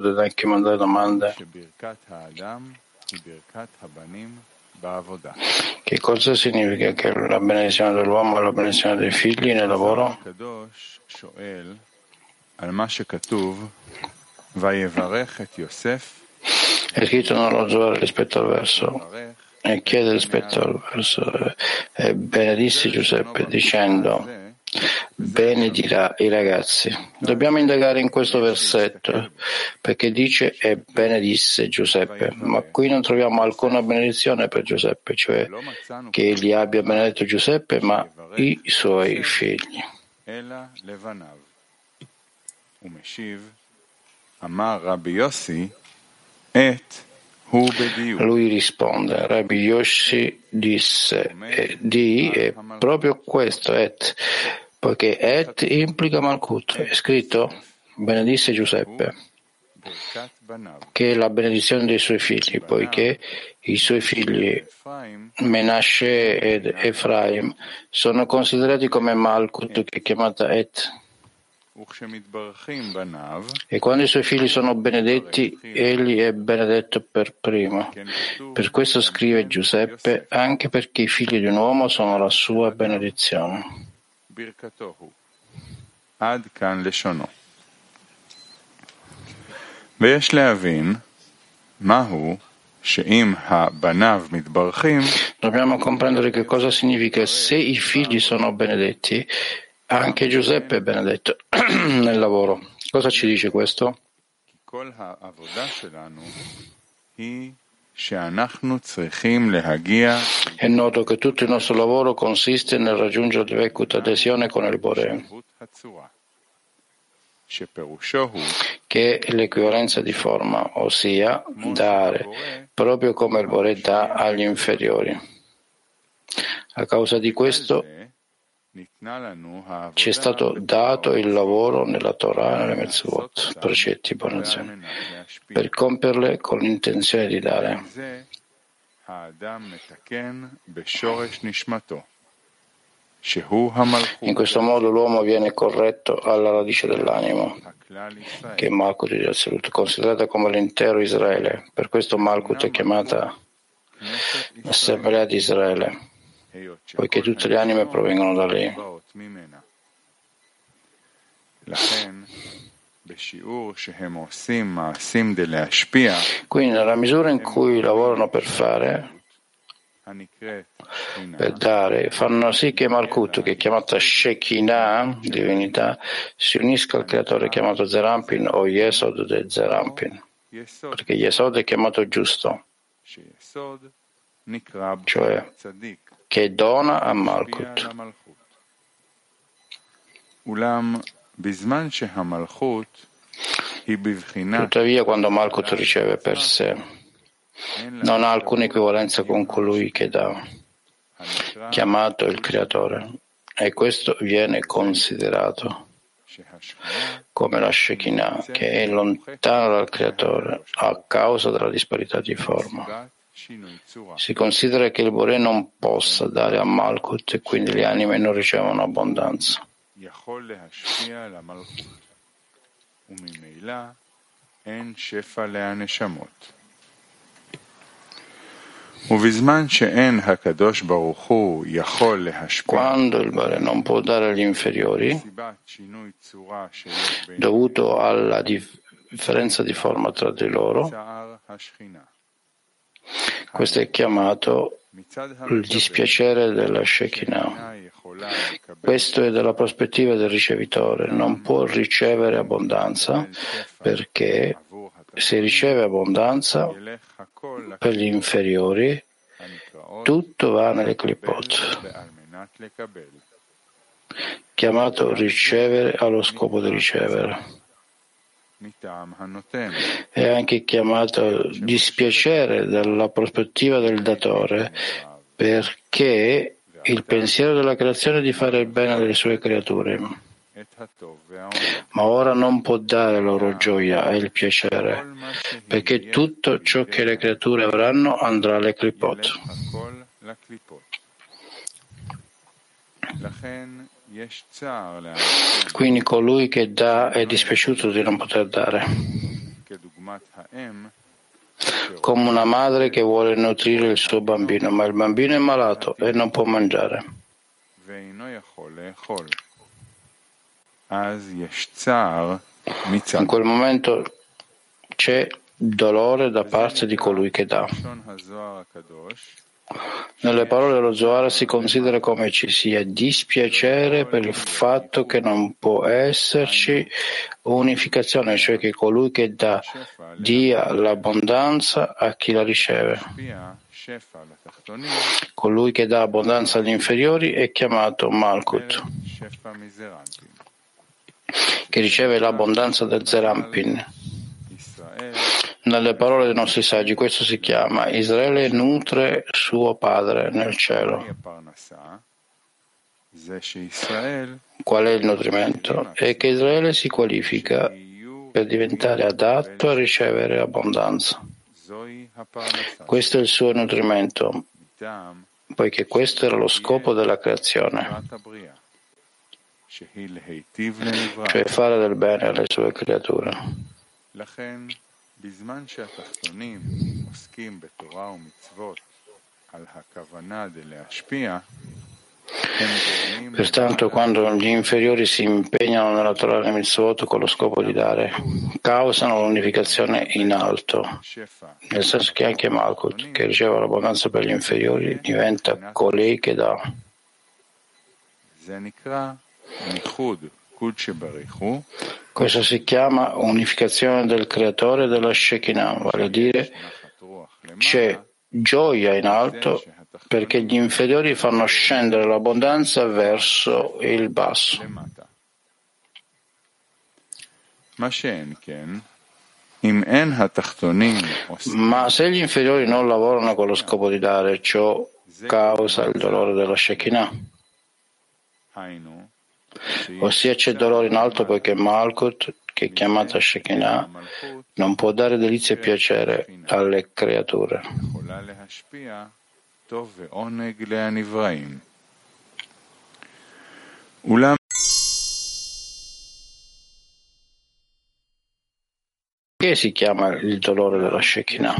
anche mandare domande. Che cosa significa che la benedizione dell'uomo è la benedizione dei figli nel lavoro? È scritto nello Zohar rispetto al verso e chiede rispetto al verso e benedisse Giuseppe dicendo benedirà i ragazzi. Dobbiamo indagare in questo versetto perché dice e benedisse Giuseppe, ma qui non troviamo alcuna benedizione per Giuseppe, cioè che egli abbia benedetto Giuseppe, ma i suoi figli. Lui risponde, Rabbi Yoshi disse, di è proprio questo, et, poiché et implica Malkut. È scritto, benedisse Giuseppe, che è la benedizione dei suoi figli, poiché i suoi figli Menashe ed Efraim sono considerati come Malkut, che è chiamata et. E quando i suoi figli sono benedetti, egli è benedetto per primo. Per questo scrive Giuseppe, anche perché i figli di un uomo sono la sua benedizione. ויש להבין מהו שאם הבניו מתברכים, Dobbiamo comprendere che cosa significa se i figli sono benedetti, anche Giuseppe è benedetto nel lavoro. Cosa ci dice questo? È noto che tutto il nostro lavoro consiste nel raggiungere l'equita adesione con il Bore, che è l'equivalenza di forma, ossia dare, proprio come il Bore dà agli inferiori. A causa di questo ci è stato dato il lavoro nella Torah e nelle Mitzvot, precetti, buone azioni, per compierle con l'intenzione di dare. In questo modo l'uomo viene corretto alla radice dell'animo, che è Malkut di assoluto, considerata come l'intero Israele. Per questo Malkut è chiamata l'Assemblea di Israele poiché tutte le anime provengono da lei. Quindi nella misura in cui lavorano per fare, per dare, fanno sì che Malkut, che è chiamata Shekinah, divinità, si unisca al creatore chiamato Zerampin o Yesod de Zerampin, perché Yesod è chiamato giusto, cioè che dona a Malkut. Tuttavia, quando Malkut riceve per sé, non ha alcuna equivalenza con colui che dà, chiamato il creatore, e questo viene considerato come la Shekinah, che è lontana dal creatore a causa della disparità di forma. Si considera che il Bore non possa dare a Malkut e quindi le anime non ricevono abbondanza. Quando il Bore non può dare agli inferiori, dovuto alla differenza di forma tra di loro, questo è chiamato il dispiacere della Shekinah. Questo è dalla prospettiva del ricevitore. Non può ricevere abbondanza perché se riceve abbondanza per gli inferiori, tutto va nelle clipot, chiamato ricevere allo scopo di ricevere è anche chiamato dispiacere dalla prospettiva del datore perché il pensiero della creazione è di fare il bene delle sue creature. Ma ora non può dare loro gioia e il piacere, perché tutto ciò che le creature avranno andrà alle clipot. Quindi colui che dà è dispiaciuto di non poter dare. come una madre che vuole nutrire il suo bambino, ma il bambino è malato e non può mangiare. In quel momento c'è dolore da parte di colui che dà. Nelle parole dello Zohar si considera come ci sia dispiacere per il fatto che non può esserci unificazione, cioè che colui che dà dia l'abbondanza a chi la riceve. Colui che dà abbondanza agli inferiori è chiamato Malkut, che riceve l'abbondanza del Zerampin. Nelle parole dei nostri saggi questo si chiama Israele nutre suo padre nel cielo. Qual è il nutrimento? È che Israele si qualifica per diventare adatto a ricevere abbondanza. Questo è il suo nutrimento, poiché questo era lo scopo della creazione, cioè fare del bene alle sue creature. Pertanto quando gli inferiori si impegnano nella Torah e Mitzvot con lo scopo di dare, causano l'unificazione in alto, nel senso che anche Malkut, che riceve l'abbondanza per gli inferiori, diventa colei che dà. Questo si chiama unificazione del creatore della Shekinah, vale a dire c'è gioia in alto perché gli inferiori fanno scendere l'abbondanza verso il basso. Ma se gli inferiori non lavorano con lo scopo di dare, ciò causa il dolore della Shekinah. Ossia c'è dolore in alto poiché Malkut, che è chiamata Shekinah, non può dare delizia e piacere alle creature. Che si chiama il dolore della Shekinah?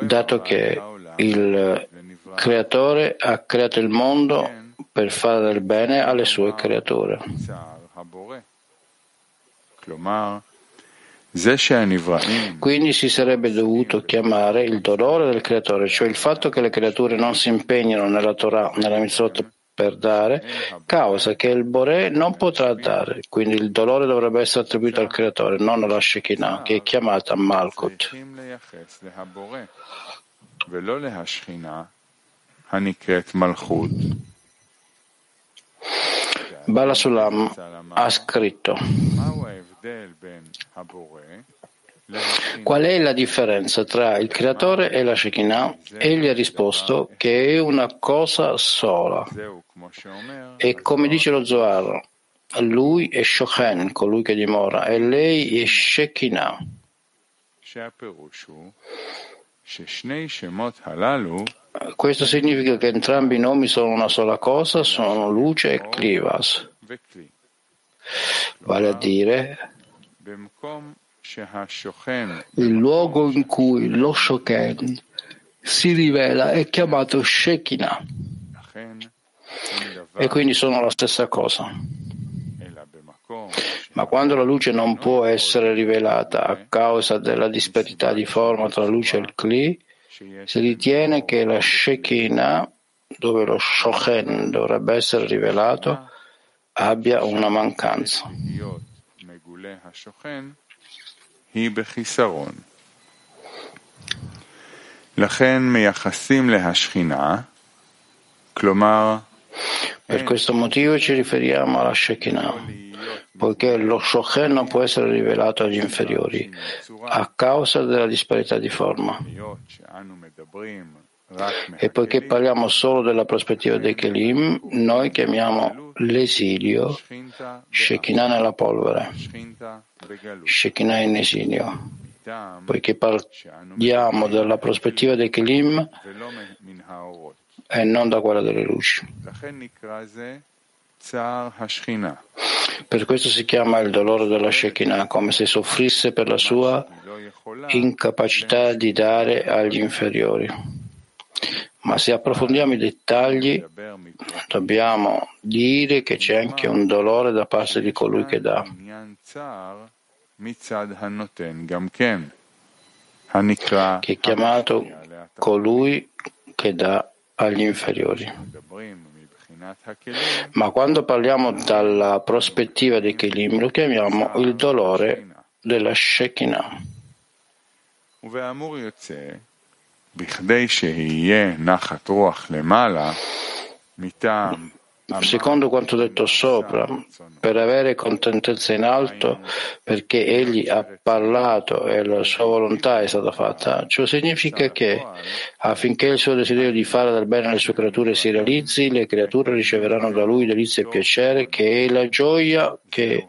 Dato che il creatore ha creato il mondo per fare del bene alle sue creature. Quindi si sarebbe dovuto chiamare il dolore del creatore, cioè il fatto che le creature non si impegnano nella Torah, nella mitzvot per dare, causa che il Bore non potrà dare. Quindi il dolore dovrebbe essere attribuito al creatore, non alla Shekinah, che è chiamata Malkut. Bala Sulam ha scritto Qual è la differenza tra il creatore e la Shekinah? Egli ha risposto che è una cosa sola. E come dice lo Zohar, lui è Shochen, colui che dimora, e lei è Shekinah. Questo significa che entrambi i nomi sono una sola cosa, sono luce e clivas. Vale a dire il luogo in cui lo Shoken si rivela è chiamato Shekinah e quindi sono la stessa cosa. Ma quando la luce non può essere rivelata a causa della disparità di forma tra la luce e il Kli, si ritiene che la Shekinah, dove lo Shochen dovrebbe essere rivelato, abbia una mancanza. היא בחיסרון. לכן מייחסים להשכינה, כלומר Per questo motivo ci riferiamo alla Shekinah, poiché lo Shochen non può essere rivelato agli inferiori a causa della disparità di forma. E poiché parliamo solo della prospettiva dei Kelim, noi chiamiamo l'esilio Shekinah nella polvere, Shekinah in esilio. Poiché parliamo della prospettiva dei Kelim e non da quella delle luci. Per questo si chiama il dolore della Shekinah, come se soffrisse per la sua incapacità di dare agli inferiori. Ma se approfondiamo i dettagli, dobbiamo dire che c'è anche un dolore da parte di colui che dà, che è chiamato colui che dà agli inferiori. Ma quando parliamo dalla prospettiva di Kelim lo chiamiamo il dolore della Shekinah. בכדי שיהיה נחת רוח למעלה, מטעם secondo quanto detto sopra, per avere contentezza in alto, perché egli ha parlato e la sua volontà è stata fatta. Ciò significa che affinché il suo desiderio di fare del bene alle sue creature si realizzi, le creature riceveranno da lui delizia e piacere, che è la gioia che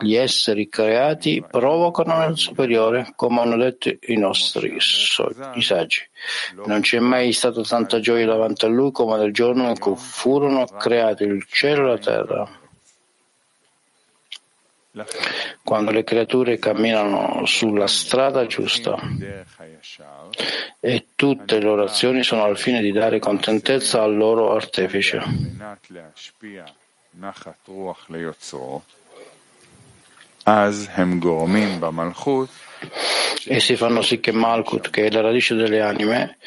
gli esseri creati provocano nel superiore, come hanno detto i nostri i saggi. Non c'è mai stata tanta gioia davanti a lui come nel giorno in cui furono creati il cielo e la terra. Quando le creature camminano sulla strada giusta e tutte le loro azioni sono al fine di dare contentezza al loro artefice. אז הם גורמים במלכות Essi fanno sì che Malkut, che è la radice delle anime,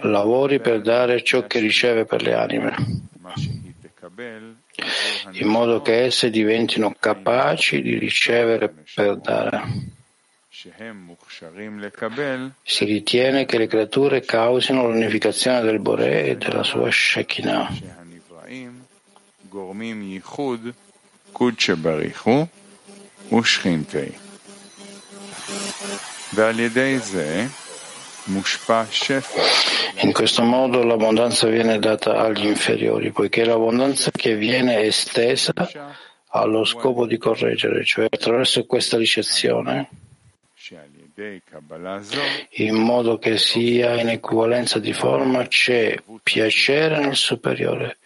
lavori per dare ciò che riceve per le anime, in modo che esse diventino capaci di ricevere per dare. Si ritiene che le creature causino l'unificazione del Bore e della sua Shekinah. In questo modo l'abbondanza viene data agli inferiori, poiché l'abbondanza che viene estesa ha lo scopo di correggere, cioè attraverso questa ricezione, in modo che sia in equivalenza di forma, c'è piacere nel superiore,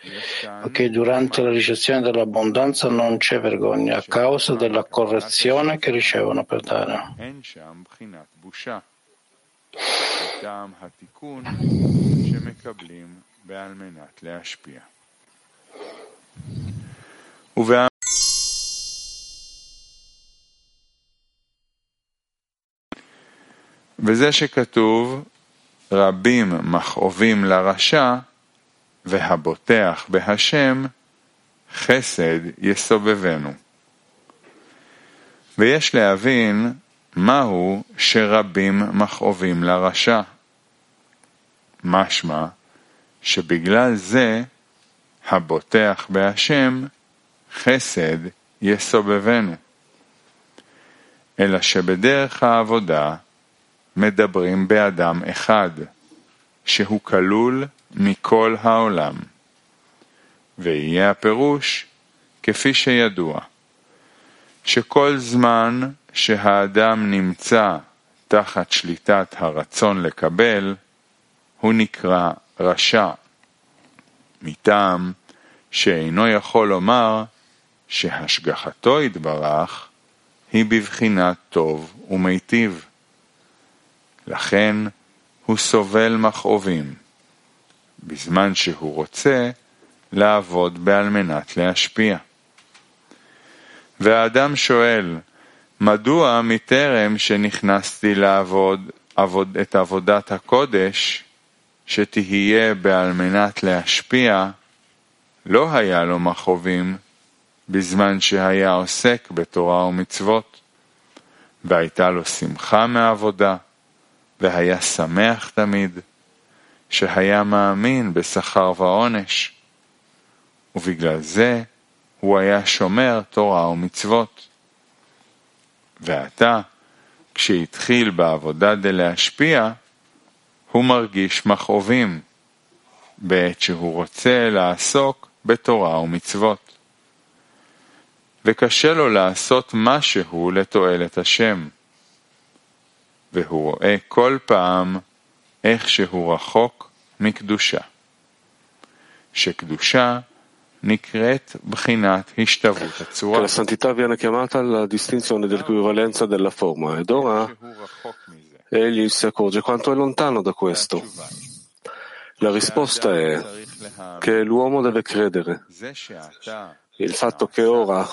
poiché durante la ricezione dell'abbondanza non c'è vergogna a causa della correzione che ricevono per dare. וזה שכתוב רבים מכאובים לרשע והבוטח בהשם חסד יסובבנו. ויש להבין מהו שרבים מכאובים לרשע. משמע שבגלל זה הבוטח בהשם חסד יסובבנו. אלא שבדרך העבודה מדברים באדם אחד, שהוא כלול מכל העולם. ויהיה הפירוש כפי שידוע, שכל זמן שהאדם נמצא תחת שליטת הרצון לקבל, הוא נקרא רשע, מטעם שאינו יכול לומר שהשגחתו יתברך היא בבחינת טוב ומיטיב. לכן הוא סובל מכאובים, בזמן שהוא רוצה לעבוד בעל מנת להשפיע. והאדם שואל, מדוע מטרם שנכנסתי לעבוד עבוד, את עבודת הקודש, שתהיה בעל מנת להשפיע, לא היה לו מכאובים בזמן שהיה עוסק בתורה ומצוות, והייתה לו שמחה מעבודה, והיה שמח תמיד, שהיה מאמין בשכר ועונש, ובגלל זה הוא היה שומר תורה ומצוות. ועתה, כשהתחיל בעבודה דלהשפיע, הוא מרגיש מכאובים, בעת שהוא רוצה לעסוק בתורה ומצוות. וקשה לו לעשות משהו לתועלת השם. והוא רואה כל פעם איך שהוא רחוק מקדושה. שקדושה che la santità viene chiamata la distinzione dell'equivalenza della forma ed ora egli si accorge quanto è lontano da questo. La risposta è che l'uomo deve credere. Il fatto che ora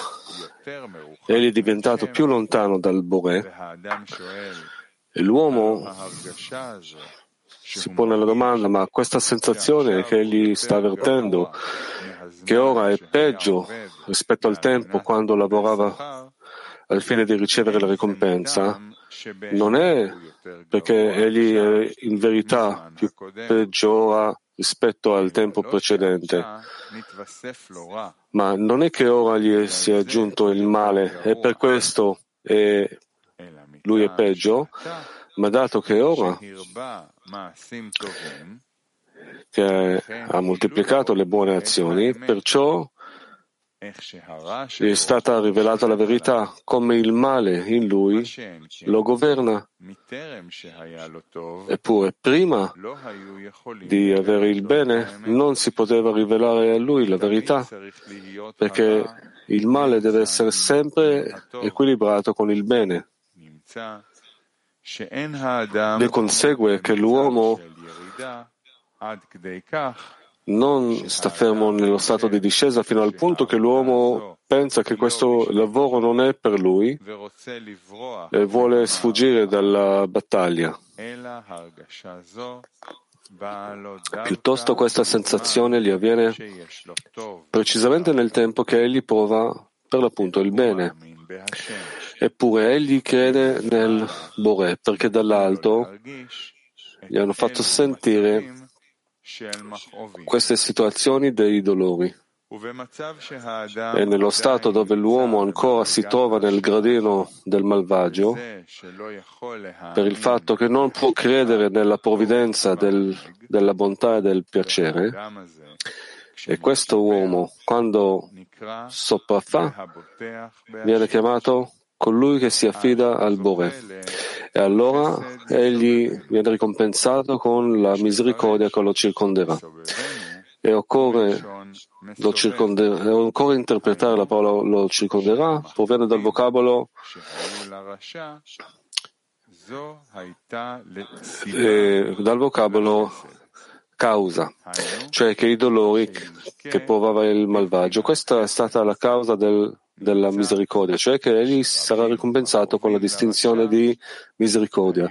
egli è diventato più lontano dal Boré e l'uomo si pone la domanda, ma questa sensazione che egli sta avvertendo, che ora è peggio rispetto al tempo quando lavorava al fine di ricevere la ricompensa, non è perché egli è in verità più peggiora rispetto al tempo precedente, ma non è che ora gli sia aggiunto il male e per questo è, lui è peggio, ma dato che ora che ha moltiplicato le buone azioni, perciò è stata rivelata la verità, come il male in lui lo governa. Eppure prima di avere il bene non si poteva rivelare a lui la verità, perché il male deve essere sempre equilibrato con il bene. Ne consegue che l'uomo non sta fermo nello stato di discesa fino al punto che l'uomo pensa che questo lavoro non è per lui e vuole sfuggire dalla battaglia. Piuttosto questa sensazione gli avviene precisamente nel tempo che egli prova per l'appunto il bene. Eppure egli crede nel Boré perché dall'alto gli hanno fatto sentire queste situazioni dei dolori. E nello stato dove l'uomo ancora si trova nel gradino del malvagio, per il fatto che non può credere nella provvidenza del, della bontà e del piacere, e questo uomo, quando sopraffa, viene chiamato colui che si affida al Bore. E allora egli viene ricompensato con la misericordia che lo circonderà. E occorre, circonderà, occorre interpretare la parola lo circonderà, proviene dal vocabolo eh, dal vocabolo causa, cioè che i dolori che provava il malvagio. Questa è stata la causa del della misericordia, cioè che egli sarà ricompensato con la distinzione di misericordia.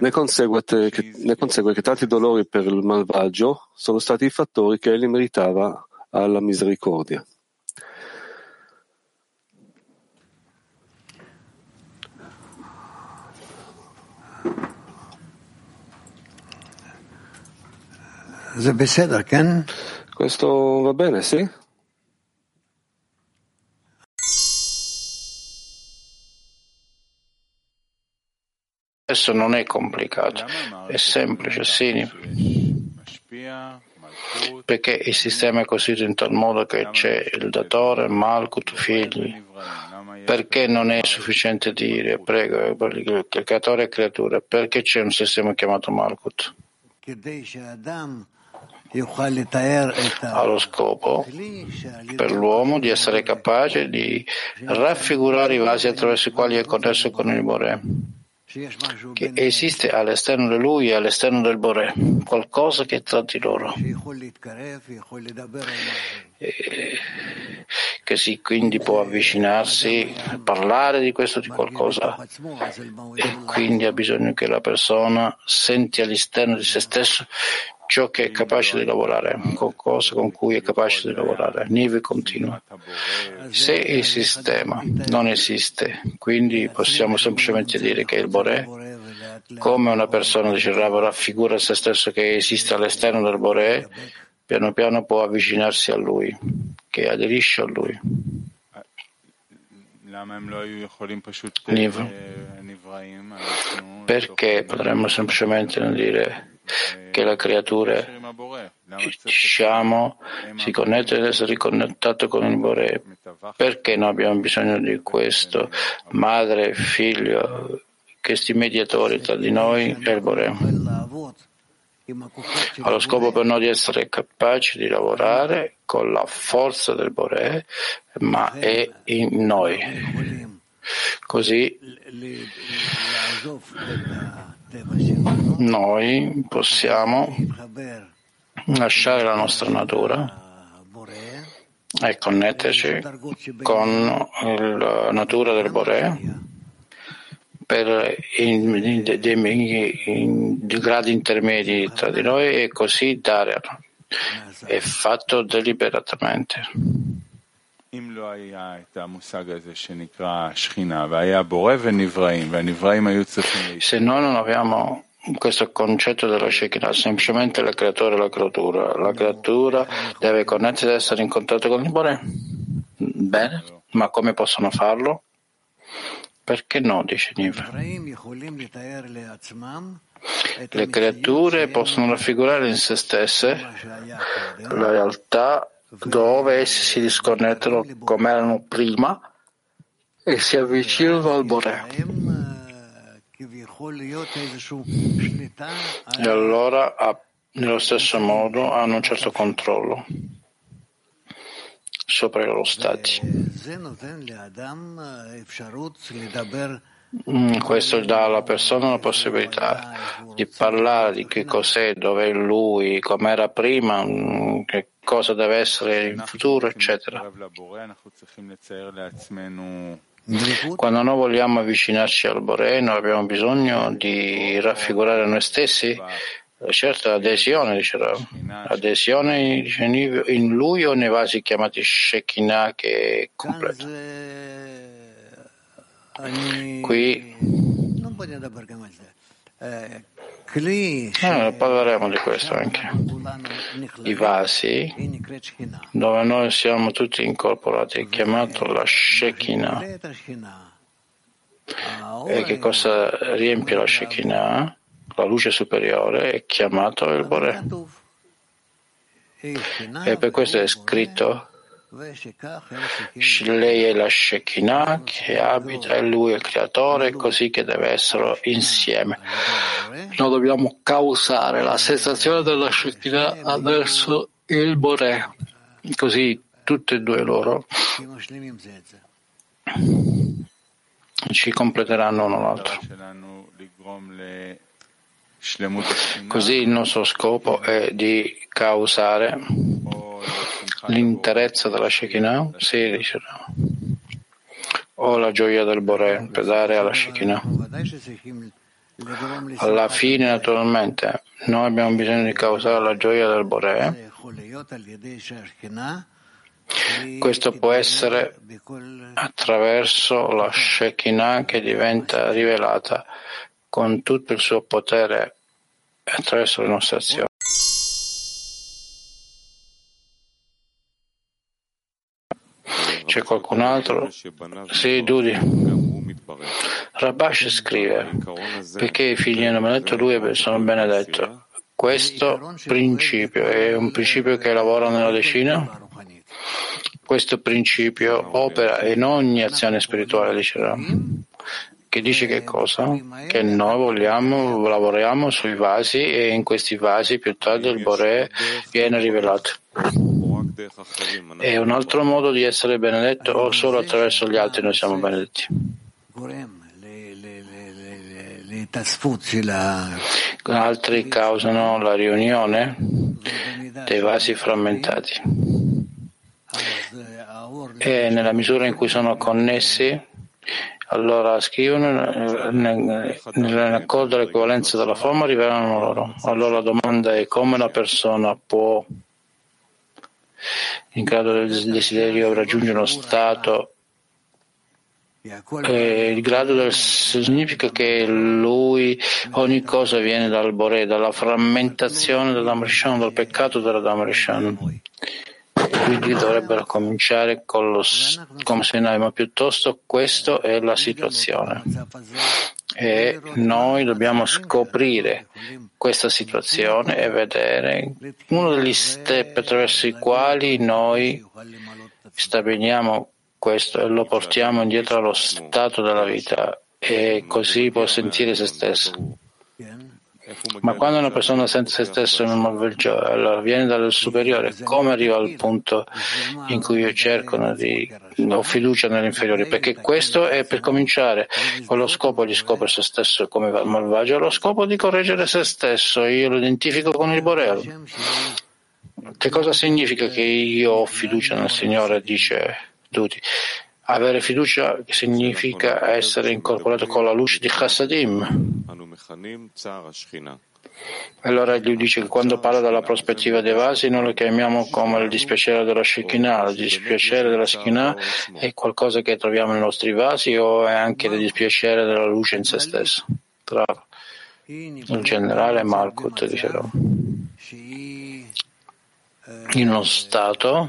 Ne consegue, che, ne consegue che tanti dolori per il malvagio sono stati i fattori che egli meritava alla misericordia. Questo va bene, sì? Questo non è complicato, è semplice, sì. Perché il sistema è costituito in tal modo che c'è il datore, Malkut, figli. Perché non è sufficiente dire, prego, il creatore e creatura? Perché c'è un sistema chiamato Malkut? ha lo scopo per l'uomo di essere capace di raffigurare i vasi attraverso i quali è connesso con il Bore che esiste all'esterno di lui e all'esterno del Bore, qualcosa che è tra di loro, e che si quindi può avvicinarsi, parlare di questo di qualcosa. e quindi ha bisogno che la persona senti all'esterno di se stesso ciò che è capace di lavorare, qualcosa con cui è capace di lavorare. Nive continua. Se il sistema non esiste, quindi possiamo semplicemente dire che il Boré, come una persona dice Rav, raffigura se stesso che esiste all'esterno del Boré, piano piano può avvicinarsi a lui, che aderisce a lui. Perché potremmo semplicemente dire che la creatura diciamo si connette ed essere riconnettato con il Bore. Perché noi abbiamo bisogno di questo? Madre, figlio, questi mediatori tra di noi e il Bore. ha lo scopo per noi di essere capaci di lavorare con la forza del Bore, ma è in noi. Così noi possiamo lasciare la nostra natura e connetterci con la natura del Bore per i gradi intermedi tra di noi e così dare. È fatto deliberatamente. Se noi non abbiamo questo concetto della Shekinah, semplicemente il creatore e la creatura. La creatura deve connettersi ed essere in contatto con il Bore. Bene, ma come possono farlo? Perché no, dice Niva. Le creature possono raffigurare in se stesse la realtà dove essi si disconnettono come erano prima e si avvicinano al Bore. E allora, nello stesso modo, hanno un certo controllo sopra i loro stati. Mm, questo dà alla persona la possibilità di parlare di che cos'è, dove è lui, com'era prima, mm, che cosa deve essere in futuro, eccetera. Quando noi vogliamo avvicinarci al Bore, noi abbiamo bisogno di raffigurare noi stessi certo adesione, diceva, adesione in lui o nei vasi chiamati Shekinah che è completo. Qui eh, parleremo di questo anche. I vasi dove noi siamo tutti incorporati è chiamato la Shekinah. E che cosa riempie la Shekinah? la luce superiore è chiamato il Bore. E per questo è scritto lei è la Shekinah che abita e lui è il creatore, così che deve essere insieme. Noi dobbiamo causare la sensazione della Shekinah verso il Bore, così tutti e due loro ci completeranno uno l'altro. Così il nostro scopo è di causare l'interezza della Shekinah, sì, o la gioia del Bore per dare alla Shekinah. Alla fine, naturalmente, noi abbiamo bisogno di causare la gioia del Bore. Questo può essere attraverso la Shekinah che diventa rivelata con tutto il suo potere attraverso le nostre azioni. C'è qualcun altro? Sì, Dudi. Rabash scrive, perché i figli hanno benedetto lui sono benedetto. Questo principio è un principio che lavora nella decina? Questo principio opera in ogni azione spirituale, dicerà che dice che cosa? Che noi vogliamo, lavoriamo sui vasi e in questi vasi più tardi il Bore viene rivelato. È un altro modo di essere benedetto o solo attraverso gli altri noi siamo benedetti? Altri causano la riunione dei vasi frammentati. E nella misura in cui sono connessi allora scrivono nell'accordo l'equivalenza della forma rivelano loro. Allora la domanda è come una persona può in grado del desiderio raggiungere uno stato eh, il grado del significa che lui ogni cosa viene dal Bore, dalla frammentazione dell'Amrishan, dal peccato della Damrishan quindi dovrebbero cominciare con lo, come Sinai, ma piuttosto questa è la situazione. E noi dobbiamo scoprire questa situazione e vedere uno degli step attraverso i quali noi stabiliamo questo e lo portiamo indietro allo stato della vita e così può sentire se stesso. Ma quando una persona sente se stesso in un Malvelgio, allora viene dal superiore, come arriva al punto in cui io cerco di ho fiducia nell'inferiore? Perché questo è per cominciare con lo scopo di scoprire se stesso come malvagio, lo scopo di correggere se stesso. Io lo identifico con il Borel. Che cosa significa che io ho fiducia nel Signore? Dice Duti. Avere fiducia significa essere incorporato con la luce di Chassadim. Allora lui dice che quando parla dalla prospettiva dei vasi noi lo chiamiamo come il dispiacere della Shekinah. Il dispiacere della Shekinah è qualcosa che troviamo nei nostri vasi o è anche il dispiacere della luce in se stesso? Tra il generale Malkut diceva in uno stato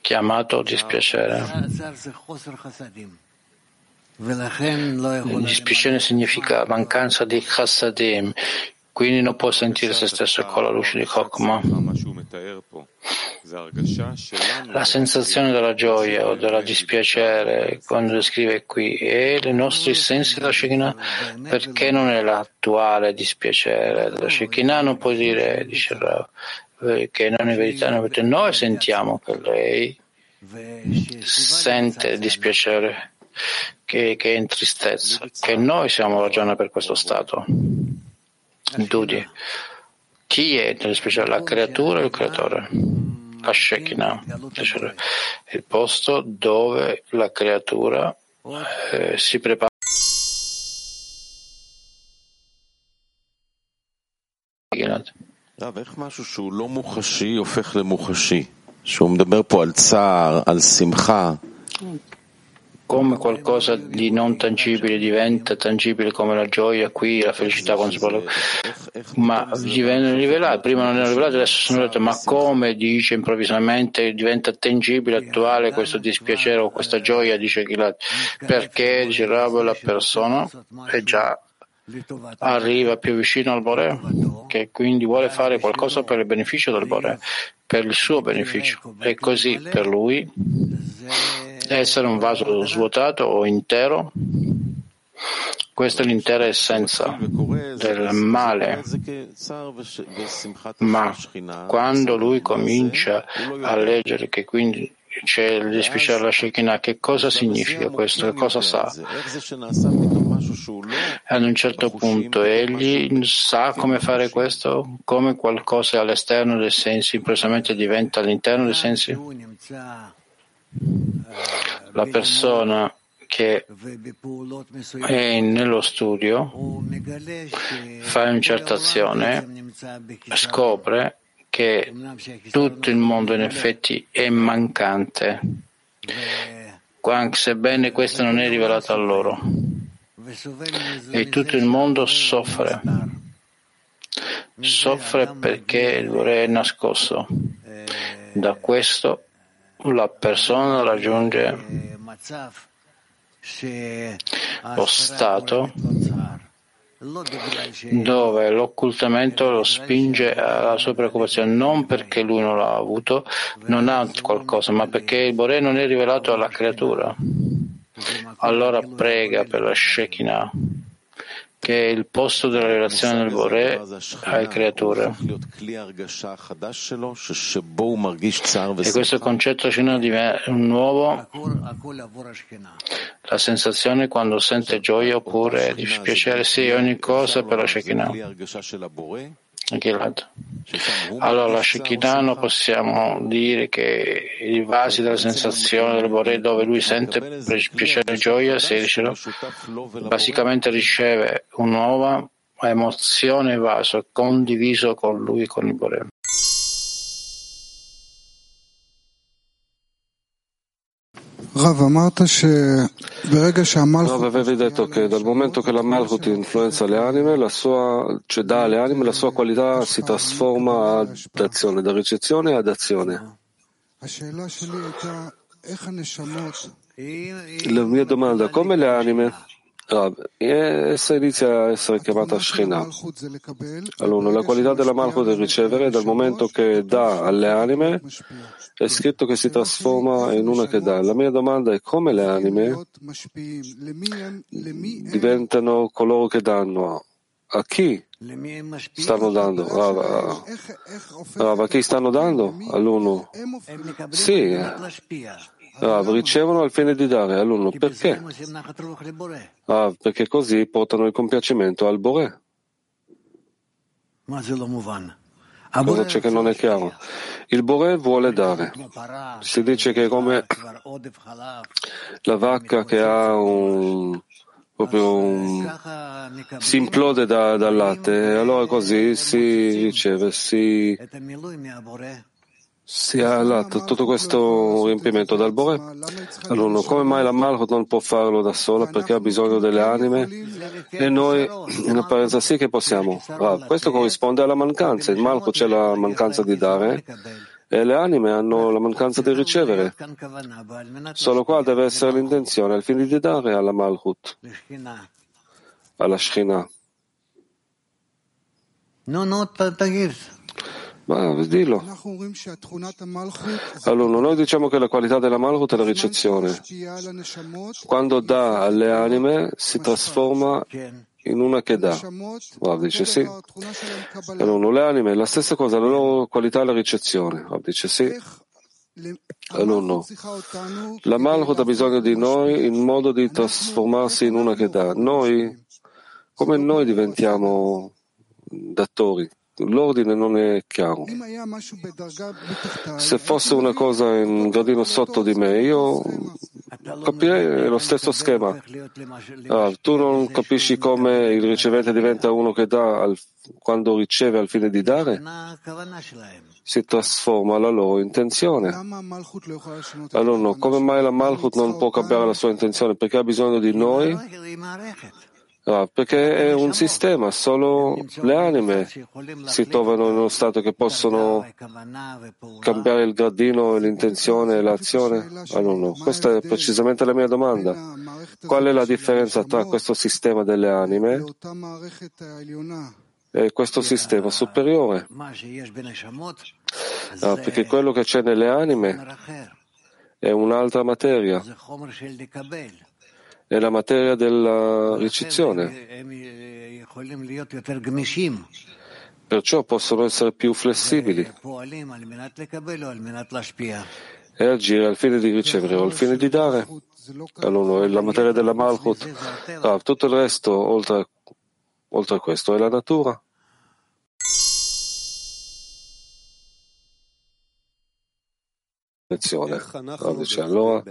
chiamato dispiacere. Dispiacere significa mancanza di chassadim, quindi non può sentire se stesso con la luce di Chokmah. La sensazione della gioia o della dispiacere, quando descrive qui, è i nostri sensi della Shekinah, perché non è l'attuale dispiacere della Shekinah? Non può dire, dice Rav, eh, che non è verità, non è verità. Noi sentiamo che lei sente dispiacere, che, che è in tristezza, che noi siamo ragione per questo stato. Dudi. Chi è nello speciale? La creatura o il creatore? La Shekinah, il posto dove la creatura eh, si prepara. Come qualcosa di non tangibile diventa tangibile come la gioia qui, la felicità quando si parla. Ma gli vengono rivelati, prima non erano rivelati, adesso sono rivelati, ma come dice improvvisamente diventa tangibile, attuale questo dispiacere o questa gioia, dice Gilad, perché dice Rab, la persona è già arriva più vicino al Bore, che quindi vuole fare qualcosa per il beneficio del Bore, per il suo beneficio. E così per lui essere un vaso svuotato o intero, questa è l'intera essenza del male. Ma quando lui comincia a leggere che quindi c'è il dispiacere della Shekinah, che cosa significa questo? Che cosa sa? Ad un certo punto egli sa come fare questo, come qualcosa all'esterno dei sensi improvvisamente diventa all'interno dei sensi. La persona che è nello studio fa una certa azione, scopre che tutto il mondo in effetti è mancante, sebbene questo non è rivelato a loro. E tutto il mondo soffre. Soffre perché il vorrei è nascosto. Da questo la persona raggiunge lo stato dove l'occultamento lo spinge alla sua preoccupazione non perché lui non l'ha avuto, non ha qualcosa, ma perché il Bore non è rivelato alla creatura. Allora prega per la Shekinah che è il posto della relazione del Bore alle creature. E questo concetto Shina diventa un nuovo la sensazione quando sente gioia oppure dispiacere, sì, ogni cosa per la Shekinah. Allora, la Shekinah possiamo dire che i vasi della sensazione del Bore dove lui sente piacere e gioia, se basicamente riceve una nuova emozione vaso condiviso con lui, con il Bore. Rav, avevi detto che dal momento che la Malchut influenza le anime, la sua, cioè dà alle anime, la sua qualità si trasforma ad azione, da ricezione ad azione. La mia domanda, come le anime essa inizia a essere chiamata Shekhinah. Allora, la qualità della Malchut è ricevere dal momento che dà alle anime è scritto che si trasforma in una che dà. La mia domanda è come le anime diventano coloro che danno? A chi stanno dando? Rav, Rav, a chi stanno dando? All'uno? Sì. Rav, ricevono al fine di dare all'uno. Perché? Ah, perché così portano il compiacimento al Bore. Cosa c'è che non è chiaro? Il Bore vuole dare. Si dice che è come la vacca che ha un, proprio un, si implode da, dal latte, allora così si riceve, si, si ha lato, tutto questo riempimento dal Bore. Allora, come mai la Malchut non può farlo da sola? Perché ha bisogno delle anime e noi in apparenza sì che possiamo. Ah, questo corrisponde alla mancanza. In Malchut c'è la mancanza di dare e le anime hanno la mancanza di ricevere. Solo qua deve essere l'intenzione al fine di dare alla Malchut, alla Shekhinah. No, no, ma dillo. Allora, noi diciamo che la qualità della Malchut è la ricezione. Quando dà alle anime si trasforma in una che dà. Rav dice sì. Allora, le anime, la stessa cosa, la loro qualità è la ricezione. Rav dice sì. Allora, la Malchut ha bisogno di noi in modo di trasformarsi in una che dà. Noi, come noi diventiamo datori? L'ordine non è chiaro. Se fosse una cosa in un gradino sotto di me, io capirei lo stesso schema. Ah, tu non capisci come il ricevente diventa uno che dà al, quando riceve al fine di dare? Si trasforma la loro intenzione. Allora, come mai la Malchut non può cambiare la sua intenzione? Perché ha bisogno di noi? No, perché è un sistema, solo le anime si trovano in uno stato che possono cambiare il gradino, l'intenzione e l'azione? Ah, no, no. Questa è precisamente la mia domanda. Qual è la differenza tra questo sistema delle anime e questo sistema superiore? No, perché quello che c'è nelle anime è un'altra materia è la materia della ricezione. Perciò possono essere più flessibili e agire al fine di ricevere o al fine di dare. Allora, è la materia della Malchut. Ah, tutto il resto, oltre, oltre a questo, è la natura. Lezione. Dice, allora,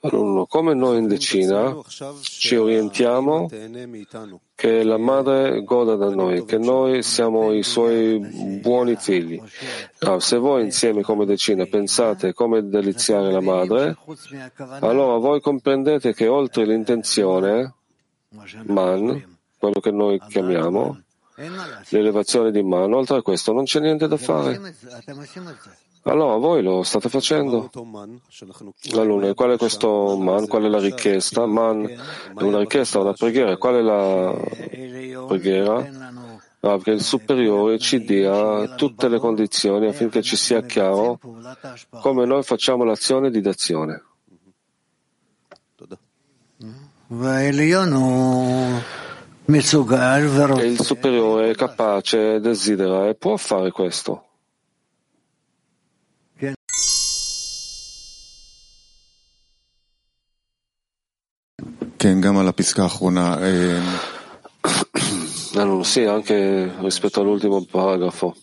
allora, come noi in decina ci orientiamo che la madre goda da noi, che noi siamo i suoi buoni figli. Ah, se voi insieme come decina pensate come deliziare la madre, allora voi comprendete che oltre l'intenzione, man, quello che noi chiamiamo, l'elevazione di mano, oltre a questo non c'è niente da fare. Allora voi lo state facendo. Allora, qual è questo man? Qual è la richiesta? Man è una richiesta, una preghiera. Qual è la preghiera? Ah, che il superiore ci dia tutte le condizioni affinché ci sia chiaro come noi facciamo l'azione di dazione. E il superiore è capace, desidera e può fare questo. Allora, sì, anche rispetto all'ultimo paragrafo.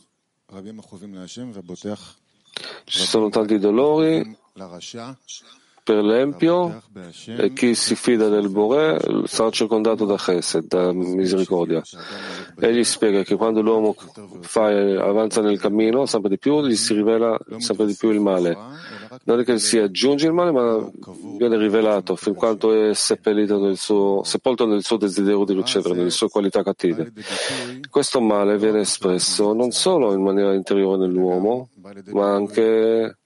Ci sono tanti dolori per l'empio e chi si fida del Bore sarà circondato da Chesed, da misericordia. Egli spiega che quando l'uomo fa, avanza nel cammino, sempre di più gli si rivela sempre di più il male. Non è che si aggiunge il male, ma viene rivelato fin quanto è seppellito nel suo, sepolto nel suo desiderio di ricevere, nelle sue qualità cattive. Questo male viene espresso non solo in maniera interiore nell'uomo, ma anche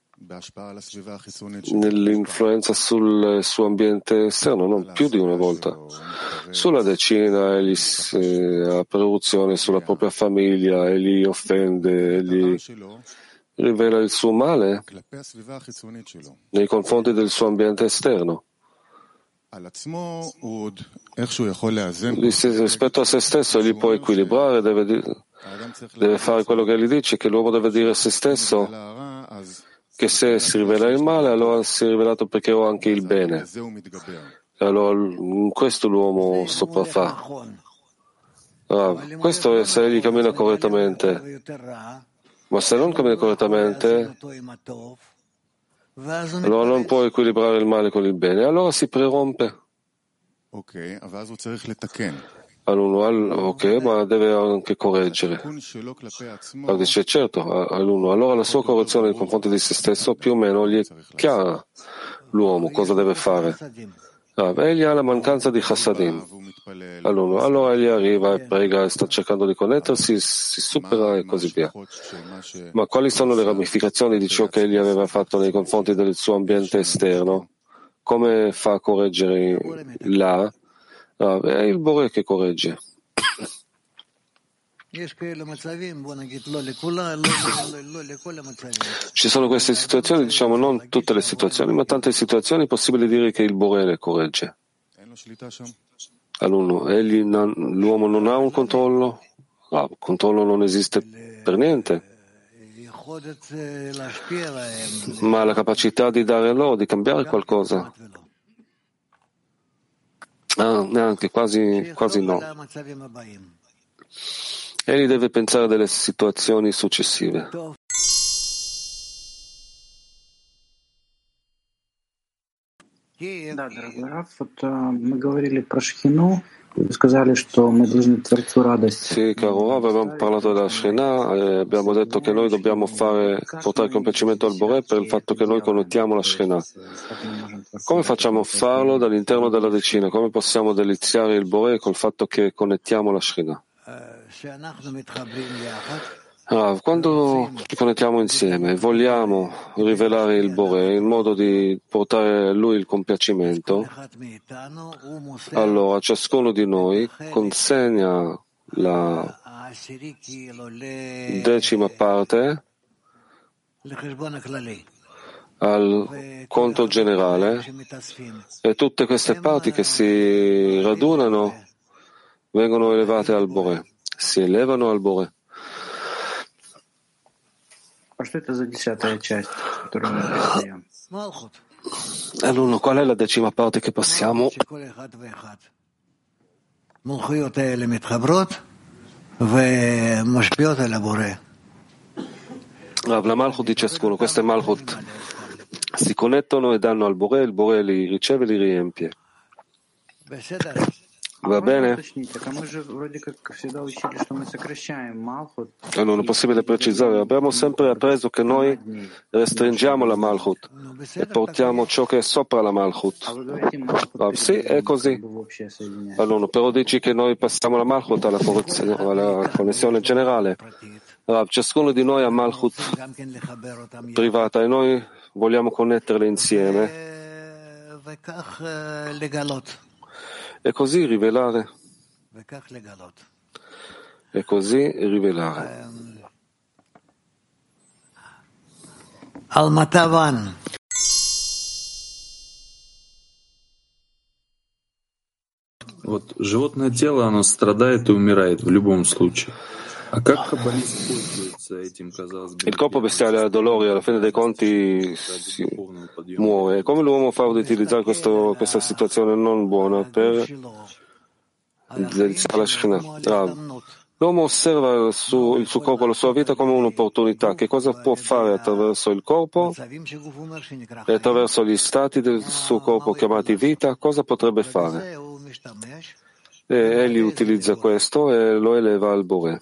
nell'influenza sul suo ambiente esterno, non più di una volta. Sulla decina egli ha produzione sulla propria famiglia, egli offende, egli rivela il suo male nei confronti del suo ambiente esterno. Rispetto a se stesso egli può equilibrare, deve, deve fare quello che egli dice, che l'uomo deve dire a se stesso che se si rivela il male, allora si è rivelato perché ho anche il bene. E allora questo l'uomo sopraffa. Ah, questo è se egli cammina correttamente. Ma se non cammina correttamente, allora non può equilibrare il male con il bene, allora si prerompe. All'uno, ok, ma deve anche correggere. Allora dice certo, all'uno, allora la sua correzione nei confronti di se stesso più o meno gli è chiara l'uomo cosa deve fare. Egli ha la mancanza di chassadim. Allora, allora egli arriva e prega, sta cercando di connettersi, si supera e così via. Ma quali sono le ramificazioni di ciò che egli aveva fatto nei confronti del suo ambiente esterno? Come fa a correggere là? Ah, è il Bore che corregge. Ci sono queste situazioni, diciamo non tutte le situazioni, ma tante situazioni è possibile dire che il Bore le corregge. All'uno, egli, l'uomo non ha un controllo? Ah, il controllo non esiste per niente. Ma la capacità di dare loro, di cambiare qualcosa. Ah, neanche, quasi, quasi no. Egli deve pensare delle situazioni successive. Да, дорогой Раф, вот мы говорили про Шхину, вы сказали, что мы должны Творцу радость. Sì, caro Rav, abbiamo parlato della Shekhinah e abbiamo detto che noi dobbiamo fare, portare compiacimento al Bore per il fatto che noi connottiamo la Shekhinah. Come facciamo a farlo dall'interno della decina? Come possiamo deliziare il Bore col fatto che connettiamo la Shekhinah? Quando ci connettiamo insieme, vogliamo rivelare il Bore in modo di portare a lui il compiacimento, allora ciascuno di noi consegna la decima parte al conto generale e tutte queste parti che si radunano vengono elevate al Bore, si elevano al Bore. Allora, qual è la decima parte che passiamo? La Malchut di ciascuno, queste Malchut si connettono e danno al Bore, il Bore li riceve e li riempie. Va bene? Non è possibile precisare. Abbiamo sempre appreso che noi restringiamo la Malchut e portiamo ciò che è sopra la Malchut. Ah, sì, è così. Allora, però dici che noi passiamo la Malchut alla, alla connessione generale. Allora, ciascuno di noi ha Malchut privata e noi vogliamo connetterle insieme e così rivelare. E così rivelare. Almatavan. Вот животное тело, оно страдает и умирает в любом случае. Il corpo bestiale ha dolori, alla fine dei conti si muore. Come l'uomo fa ad utilizzare questo, questa situazione non buona per deliziare la Shekhinah? Ah, l'uomo osserva il suo, il suo corpo, la sua vita come un'opportunità. Che cosa può fare attraverso il corpo e attraverso gli stati del suo corpo chiamati vita? Cosa potrebbe fare? E egli utilizza questo e lo eleva al Bore.